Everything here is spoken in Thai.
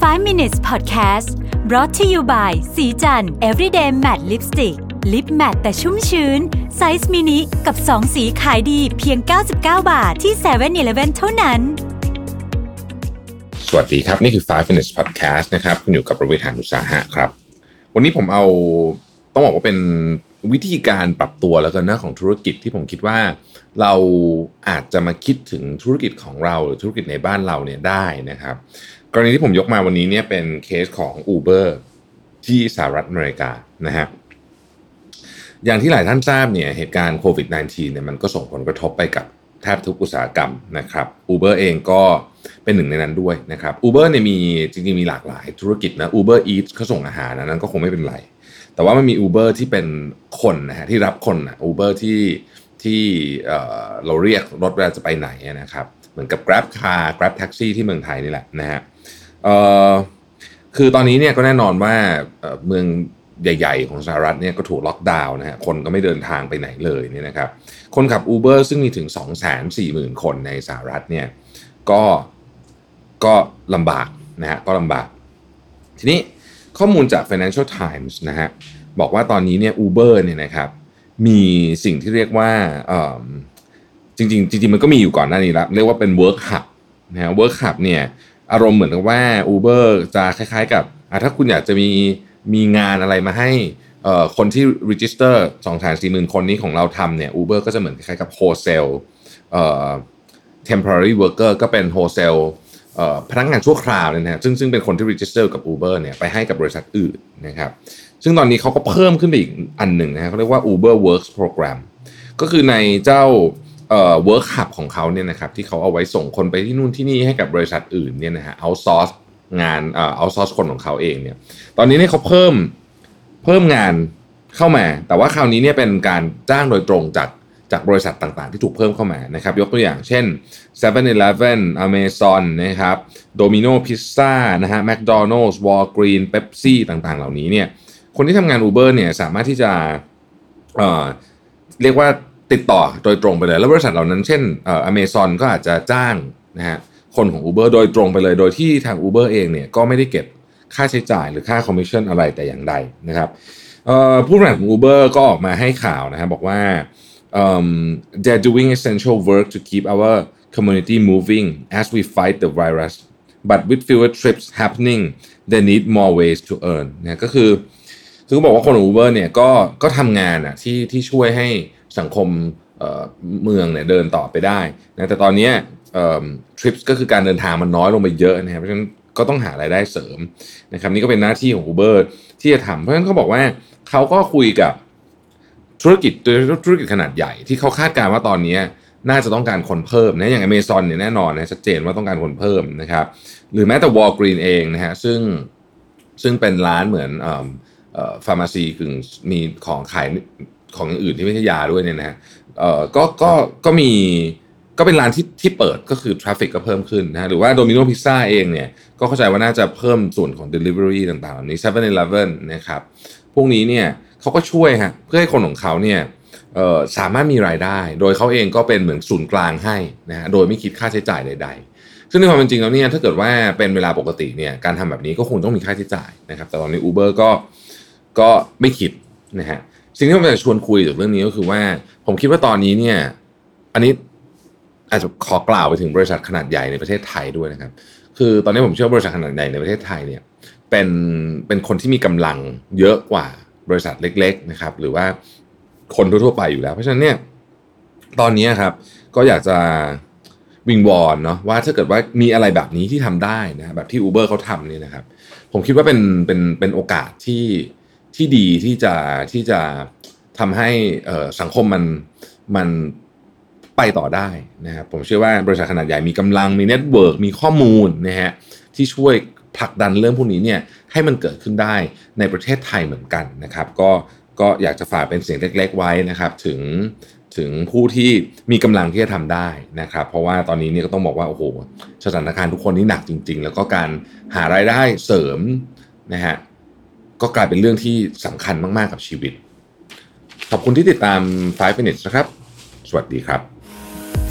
5 minutes podcast brought to you by ศรีจันทร์ everyday matte lipstick lip matte แต่ชุ่มชื้น ไซส์มินิกับ 2 สีขายดีเพียง 99 บาทที่7 e เ e ่ e อเท่านั้น สวัสดีครับ นี่คือ 5 minutes podcast นะครับ คุณอยู่กับผมรวิศ หาญอุตสาหะครับ วันนี้ผมเอาต้องบอกว่าเป็น วิธีการปรับตัวแล้วกันนะของธุรกิจที่ผมคิดว่า เราอาจจะมาคิดถึงธุรกิจของเราหรือธุรกิจในบ้านเราเนี่ยได้นะครับ กรณีที่ผมยกมาวันนี้เนี่ยเป็นเคสของ Uber ที่สหรัฐอเมริกานะฮะอย่างที่หลายท่านทราบเนี่ยเหตุการณ์โควิด -19 เนี่ยมันก็ส่งผลกระทบไปกับแทบทุกอุตสาหกรรมนะครับ Uber เองก็เป็นหนึ่งในนั้นด้วยนะครับ Uber เนี่ยมีจริงๆมีหลากหลายธุรกิจนะ Uber Eats เขาส่งอาหารนะนั้นก็คงไม่เป็นไร แต่ว่ามันมี Uber ที่เป็นคนนะฮะที่รับคนนะ Uber ที่ที่เอ่อเราเรียกรถเวลาจะไปไหนนะครับ เหมือนกับ Grab Car Grab Taxi ที่เมืองไทยนี่แหละนะฮะเอ่อคือตอนนี้เนี่ยก็แน่นอนว่าเอ่อเมืองใหญ่ ๆ ของสหรัฐเนี่ยก็ถูกล็อกดาวน์นะฮะคนก็ไม่เดินทางไปไหนเลยเนี่ยนะครับคนขับ Uber ซึ่งมีถึง 2 4 0 0 0 0 คนในสหรัฐเนี่ยก็ก็ลำบากนะฮะก็ลำบาก ทีนี้ ข้อมูลจาก Financial Times นะฮะบอกว่าตอนนี้เนี่ย Uber เนี่ยนะครับมีสิ่งที่เรียกว่าเอิ่มจริงๆจริงมันก็มีอยู่ก่อนหน้านี้แล้วเรียกว่าเป็น Work Hub นะฮะ Work Hub เนี่ยอารมณ์เหมือนกับว่า Uber จะคล้ายๆกับถ้าคุณอยากจะมีมีงานอะไรมาให้เอ่อคนที่ register 2 4 0 0 0 0 คนนี้ของเราทำเนี่ย Uber ก็จะเหมือนคล้ายๆกับ wholesale เอ่อ temporary worker ก็เป็น wholesale เอ่อ พนักงานชั่วคราวเนี่ยนะซึ่งซึ่งเป็นคนที่ register กับ Uber เนี่ยไปให้กับบริษัทอื่นนะครับซึ่งตอนนี้เขาก็เพิ่มขึ้นไปอีกอันหนึ่งนะฮะเขาเรียกว่า Uber Works Program ก็คือในเจ้าเอ่อ work hub ของเขาเนี่ยนะครับที่เขาเอาไว้ส่งคนไปที่นู่นที่นี่ให้กับบริษัทอื่นเนี่ยนะฮะ outsource งานเอ่อ outsource คนของเขาเองเนี่ยตอนนี้เนี่ยเขาเพิ่มเพิ่มงานเข้ามา แต่ว่าคราวนี้เนี่ยเป็นการจ้างโดยตรงจาก จากบริษัทต่างๆ ที่ถูกเพิ่มเข้ามานะครับ ยกตัวอย่างเช่น 7-Eleven Amazon นะครับ Domino Pizza นะฮะ McDonald's Walgreens Pepsi ต่างๆ เหล่านี้เนี่ย คนที่ทำงาน Uber เนี่ยสามารถที่จะเอ่อเรียกว่าติดต่อโดยตรงไปเลย แล้วบริษัทเหล่านั้นเช่นเอ่อ Amazon ก็อาจจะจ้างนะฮะคนของ Uber โดยตรงไปเลย โดยที่ทาง Uber เองเนี่ยก็ไม่ได้เก็บค่าใช้จ่ายหรือค่าคอมมิชชั่นอะไรแต่อย่างใดนะครับผู้บริหารของ Uber ก็ออกมาให้ข่าวนะฮะบอกว่า um, they're doing essential work to keep our community moving as we fight the virus but with fewer trips happening they need more ways to earn นะก็คือคือเขาบอกว่าคนของ Uber เนี่ยก็ก็ทำงานอะที่ที่ช่วยให้สังคมเอ่อเมืองเนี่ยเดินต่อไปได้นะแต่ตอนนี้เอ่อ trips ก็คือการเดินทางมันน้อยลงไปเยอะนะครับเพราะฉะนั้นก็ต้องหารายได้เสริมนะครับนี่ก็เป็นหน้าที่ของ Uber ที่จะทำเพราะฉะนั้นเขาบอกว่าเขาก็คุยกับ ธุรกิจโดยธุรกิจขนาดใหญ่ที่เขาคาดการณ์ว่าตอนนี้น่าจะต้องการคนเพิ่มนะอย่าง Amazon เนี่ยแน่นอนนะชัดเจนว่าต้องการคนเพิ่มนะครับหรือแม้แต่ Walgreen เองนะฮะซึ่งซึ่งเป็นร้านเหมือนเอ่อเอ่อ pharmacy กึ่งมีของขายของอื่นที่ไม่ใช่ยาด้วยเนี่ยนะฮะเอ่อก็ก็ก็มีก็เป็นร้านที่ที่เปิดก็คือ traffic ก็เพิ่มขึ้นนะหรือว่า Domino Pizza เองเนี่ยก็เข้าใจว่าน่าจะเพิ่มส่วนของ Delivery ต่างๆเหล่านี้ 7-Eleven นะครับ พวกนี้เนี่ยเขาก็ช่วยฮะเพื่อให้คนของเขาเนี่ยสามารถมีรายได้ โดยเขาเองก็เป็นเหมือนศูนย์กลางให้นะฮะโดยไม่คิดค่าใช้จ่ายใด ๆ ซึ่งในความเป็นจริงแล้วเนี่ยถ้าเกิดว่าเป็นเวลาปกติเนี่ยการทำแบบนี้ก็คงต้องมีค่าใช้จ่ายนะครับแต่ตอนนี้ Uber ก็ก็ไม่คิดนะฮะสิ่งที่ผมอยากชวนคุยจากเรื่องนี้ก็คือว่า ผมคิดว่าตอนนี้เนี่ย อันนี้อาจจะขอกล่าวไปถึงบริษัทขนาดใหญ่ในประเทศไทยด้วยนะครับ คือตอนนี้ผมเชื่อว่าบริษัทขนาดใหญ่ในประเทศไทยเนี่ย เป็นเป็นคนที่มีกำลังเยอะกว่าบริษัทเล็ก ๆนะครับ หรือว่าคนทั่วๆไปอยู่แล้ว เพราะฉะนั้นเนี่ยตอนนี้ครับ ก็อยากจะวิงวอนเนาะว่าถ้าเกิดว่ามีอะไรแบบนี้ที่ทำได้นะแบบที่ Uber เขาทำเนี่ยนะครับ ผมคิดว่าเป็นเป็นเป็นโอกาสที่ที่ดีที่จะที่จะทำให้สังคมมันมันไปต่อได้นะครับผมเชื่อว่าบริษัทขนาดใหญ่มีกำลังมี network มีข้อมูลนะฮะที่ช่วย ผลักดันเรื่องพวกนี้เนี่ยให้มันเกิดขึ้นได้ในประเทศไทยเหมือนกันนะครับ ก็ก็อยากจะฝากเป็นเสียงเล็ก ๆ ไว้นะครับ ถึงถึงผู้ที่มีกำลังที่จะทำได้นะครับ เพราะว่าตอนนี้เนี่ยก็ต้องบอกว่าโอ้โหสถานการณ์ทุกคนนี่หนักจริง ๆ แล้วก็การหารายได้เสริมนะฮะก็กลายเป็นเรื่องที่สำคัญมาก ๆ กับชีวิต ขอบคุณที่ติดตาม 5 minutes นะครับ สวัสดีครับ